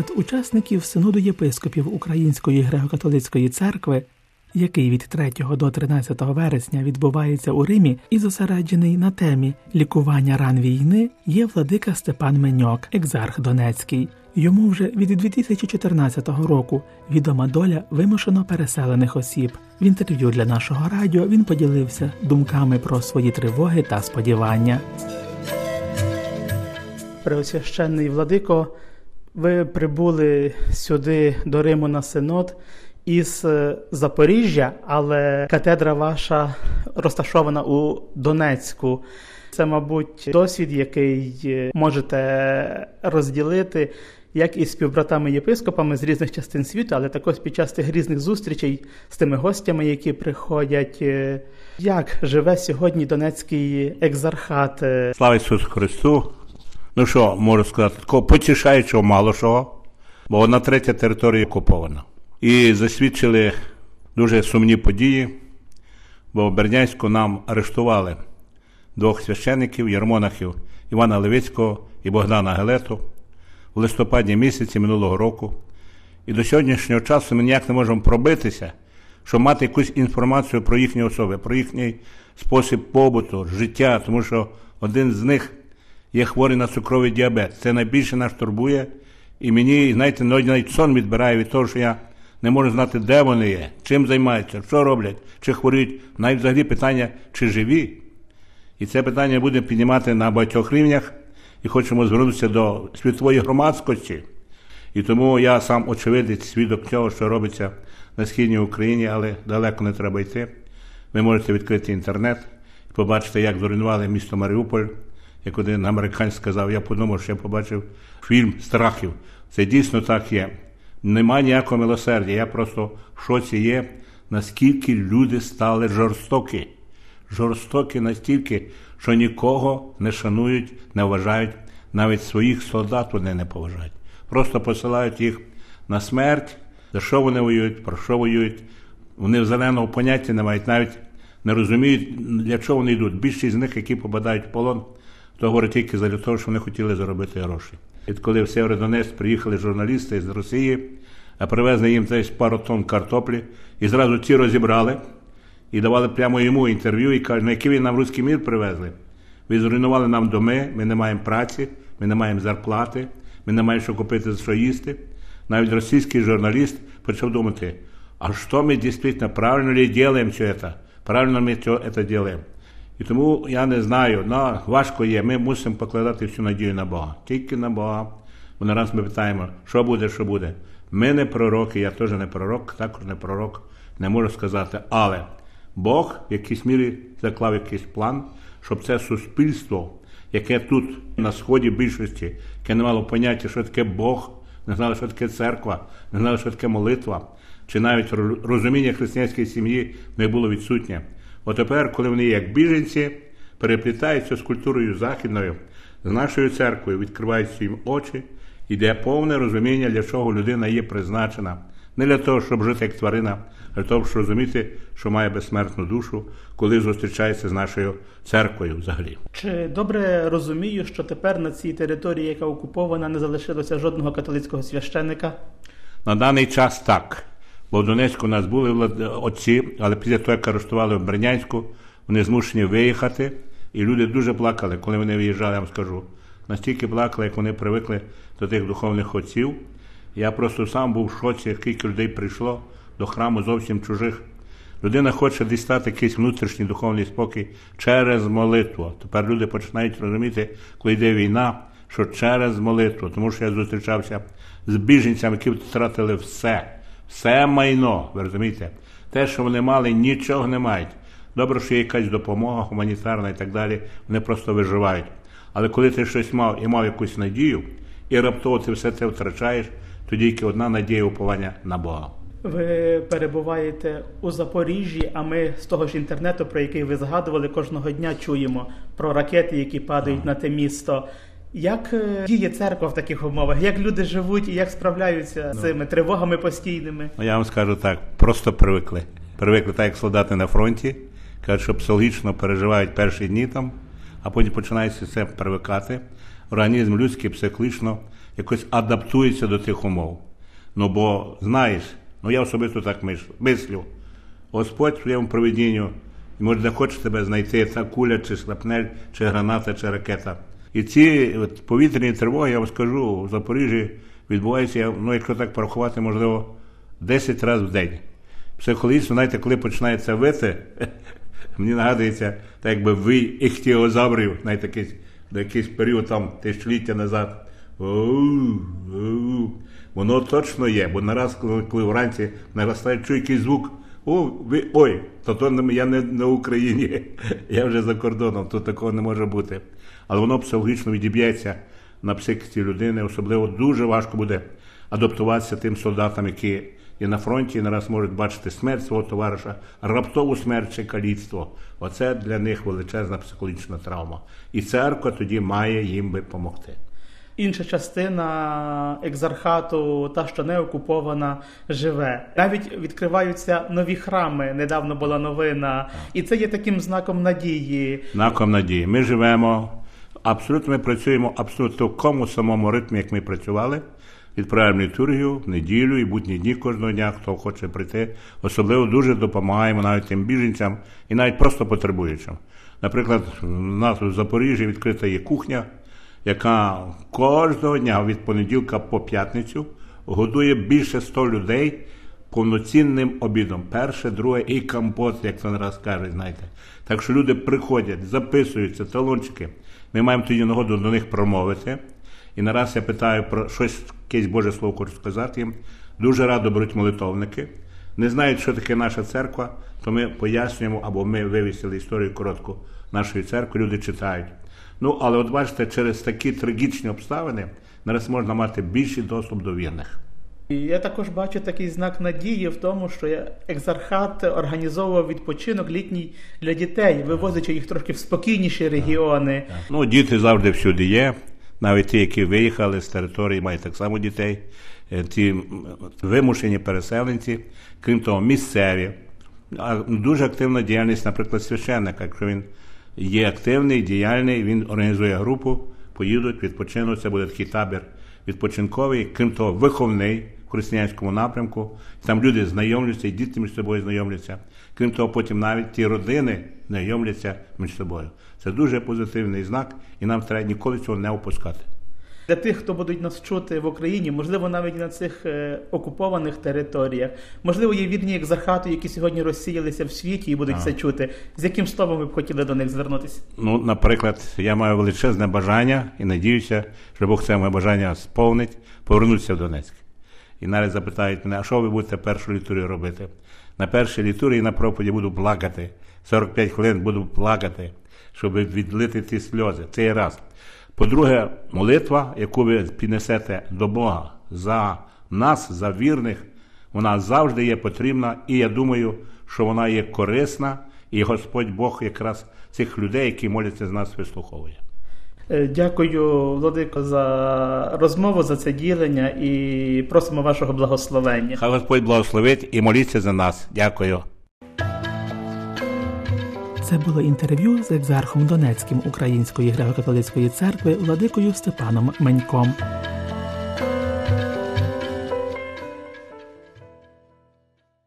Серед учасників синоду єпископів Української греко-католицької церкви, який від 3 до 13 вересня відбувається у Римі і зосереджений на темі лікування ран війни, є владика Степан Меньок, екзарх Донецький. Йому вже від 2014 року відома доля вимушено переселених осіб. В інтерв'ю для нашого радіо він поділився думками про свої тривоги та сподівання. Преосвященний владико, ви прибули сюди до Риму на синод із е, Запоріжжя, але катедра ваша розташована у Донецьку. Це, мабуть, досвід, який е, можете розділити як із співбратами єпископами з різних частин світу, але також під час тих різних зустрічей з тими гостями, які приходять. Е, як живе сьогодні Донецький екзархат? Слава Ісусу Христу! Ну що можу сказати, такого потішаючого мало що, бо одна третя територія окупована. І засвідчили дуже сумні події, бо в Бердянську нам арештували двох священиків, єрмонахів Івана Левицького і Богдана Гелету в листопаді місяці минулого року. І до сьогоднішнього часу ми ніяк не можемо пробитися, щоб мати якусь інформацію про їхні особи, про їхній спосіб побуту, життя, тому що один з них є хворий на цукровий діабет. Це найбільше нас турбує. І мені, знаєте, навіть сон відбирає від того, що я не можу знати, де вони є, чим займаються, що роблять, чи хворіють. Навіть взагалі питання, чи живі. І це питання будемо піднімати на багатьох рівнях і хочемо звернутися до світової громадськості. І тому я сам очевидець свідок цього, що робиться на східній Україні, але далеко не треба йти. Ви можете відкрити інтернет і побачити, як зруйнували місто Маріуполь як один американець сказав, я подумав, що я побачив фільм страхів. Це дійсно так є. Нема ніякого милосердя. Я просто в шоці є, наскільки люди стали жорстокі. Жорстокі настільки, що нікого не шанують, не вважають, навіть своїх солдат вони не поважають. Просто посилають їх на смерть, за що вони воюють, про що воюють. Вони зеленого поняття не мають, навіть не розуміють, для чого вони йдуть. Більшість з них, які попадають в полон, то говорить тільки за того, що вони хотіли заробити гроші. І коли в Сєвєродонецьк приїхали журналісти з Росії, а привезли їм десь пару тонн картоплі, і зразу ці розібрали і давали прямо йому інтерв'ю і кажуть, на який він нам руський мір привезли. Ви зруйнували нам доми, ми не маємо праці, ми не маємо зарплати, ми не маємо що купити, що їсти. Навіть російський журналіст почав думати, а що ми дійсно правильно ли робимо це? Правильно ми це робимо? І тому я не знаю, ну, важко є. Ми мусимо покладати всю надію на Бога. Тільки на Бога. Бо не раз ми питаємо, що буде, що буде. Ми не пророки, я теж не пророк, також не пророк, не можу сказати. Але Бог в якійсь мірі заклав якийсь план, щоб це суспільство, яке тут на сході більшості, яке не мало поняття, що таке Бог, не знало, що таке церква, не знало, що таке молитва, чи навіть розуміння християнської сім'ї не було відсутнє. От тепер, коли вони, як біженці, переплітаються з культурою західною, з нашою церквою, відкриваються їм очі, йде повне розуміння, для чого людина є призначена. Не для того, щоб жити як тварина, а для того, щоб розуміти, що має безсмертну душу, коли зустрічається з нашою церквою взагалі. Чи добре розумію, що тепер на цій території, яка окупована, не залишилося жодного католицького священика? На даний час так. Бо в Донецьку у нас були отці, але після того, як арештували в Бернянську, вони змушені виїхати, і люди дуже плакали, коли вони виїжджали, я вам скажу. Настільки плакали, як вони привикли до тих духовних отців. Я просто сам був в шоці, скільки людей прийшло до храму зовсім чужих. Людина хоче дістати якийсь внутрішній духовний спокій через молитву. Тепер люди починають розуміти, коли йде війна, що через молитву, тому що я зустрічався з біженцями, які втратили все. Все майно, ви розумієте? Те, що вони мали, нічого не мають. Добре, що є якась допомога гуманітарна і так далі, вони просто виживають. Але коли ти щось мав і мав якусь надію, і раптово ти все це втрачаєш, тоді тільки одна надія уповання на Бога. Ви перебуваєте у Запоріжжі, а ми з того ж інтернету, про який ви згадували, кожного дня чуємо про ракети, які падають ага. на те місто. Як е, діє церква в таких умовах? Як люди живуть і як справляються з ну. цими тривогами постійними? Ну, я вам скажу так: просто привикли. Привикли так, як солдати на фронті, кажуть, що психологічно переживають перші дні там, а потім починається це привикати. Організм людський психологічно, якось адаптується до тих умов. Ну бо знаєш, ну я особисто так мислю. Господь в своєму проведінню може де хоче тебе знайти, та куля, чи шрапнель, чи граната, чи ракета. І ці от, повітряні тривоги, я вам скажу, в Запоріжжі відбуваються, ну якщо так порахувати, можливо, 10 разів в день. Психологічно, знаєте, коли починається вити, мені нагадується, так якби ви іхтіозаврів, знаєте, якийсь, якийсь період там тисячоліття назад. Воно точно є, бо нараз, коли вранці наростає, чую якийсь звук. О, ви, ой, то то я не на Україні, я вже за кордоном, тут такого не може бути. Але воно психологічно відіб'ється на психіці людини, особливо дуже важко буде адаптуватися тим солдатам, які є на фронті і нараз можуть бачити смерть свого товариша, раптову смерть чи каліцтво. Оце для них величезна психологічна травма. І церква тоді має їм би допомогти. Інша частина екзархату, та що не окупована, живе. Навіть відкриваються нові храми. Недавно була новина, і це є таким знаком надії. Знаком надії. Ми живемо абсолютно. Ми працюємо абсолютно в такому самому ритмі, як ми працювали. Відправляємо літургію в неділю і будні дні кожного дня, хто хоче прийти. Особливо дуже допомагаємо навіть тим біженцям і навіть просто потребуючим. Наприклад, у нас у Запоріжжі відкрита є кухня яка кожного дня від понеділка по п'ятницю годує більше 100 людей повноцінним обідом. Перше, друге і компот, як це раз кажуть, знаєте. Так що люди приходять, записуються, талончики. Ми маємо тоді нагоду до них промовити. І нараз я питаю про щось, якесь Боже Слово хочу сказати їм. Дуже радо беруть молитовники. Не знають, що таке наша церква, то ми пояснюємо, або ми вивісили історію коротку нашої церкви, люди читають. Ну, але от бачите, через такі трагічні обставини зараз можна мати більший доступ до вірних. І Я також бачу такий знак надії в тому, що екзархат організовував відпочинок літній для дітей, вивозячи їх трошки в спокійніші регіони. Ну, діти завжди всюди є. Навіть ті, які виїхали з території, мають так само дітей. Е, ті вимушені переселенці, крім того, місцеві. Дуже активна діяльність, наприклад, священника, якщо він є активний, діяльний, він організує групу, поїдуть, відпочинуть. Це буде такий табір відпочинковий, крім того, виховний християнському напрямку. Там люди знайомляться, і діти між собою знайомляться. Крім того, потім навіть ті родини знайомляться між собою. Це дуже позитивний знак, і нам треба ніколи цього не опускати для тих, хто будуть нас чути в Україні, можливо, навіть на цих е, окупованих територіях, можливо, є вірні екзархати, які сьогодні розсіялися в світі і будуть а. це чути. З яким словом ви б хотіли до них звернутися? Ну, наприклад, я маю величезне бажання і надіюся, що Бог це моє бажання сповнить, повернутися в Донецьк. І навіть запитають мене, а що ви будете першу літурію робити? На першій літурії на проповіді буду плакати. 45 хвилин буду плакати, щоб відлити ті сльози. Це є раз. По-друге, молитва, яку ви піднесете до Бога за нас, за вірних, вона завжди є потрібна, і я думаю, що вона є корисна, і Господь Бог якраз цих людей, які моляться з нас, вислуховує. Е, дякую, Владико, за розмову, за це ділення і просимо вашого благословення. Хай Господь благословить і моліться за нас. Дякую. Це було інтерв'ю з екзархом Донецьким Української греко-католицької церкви Владикою Степаном Меньком.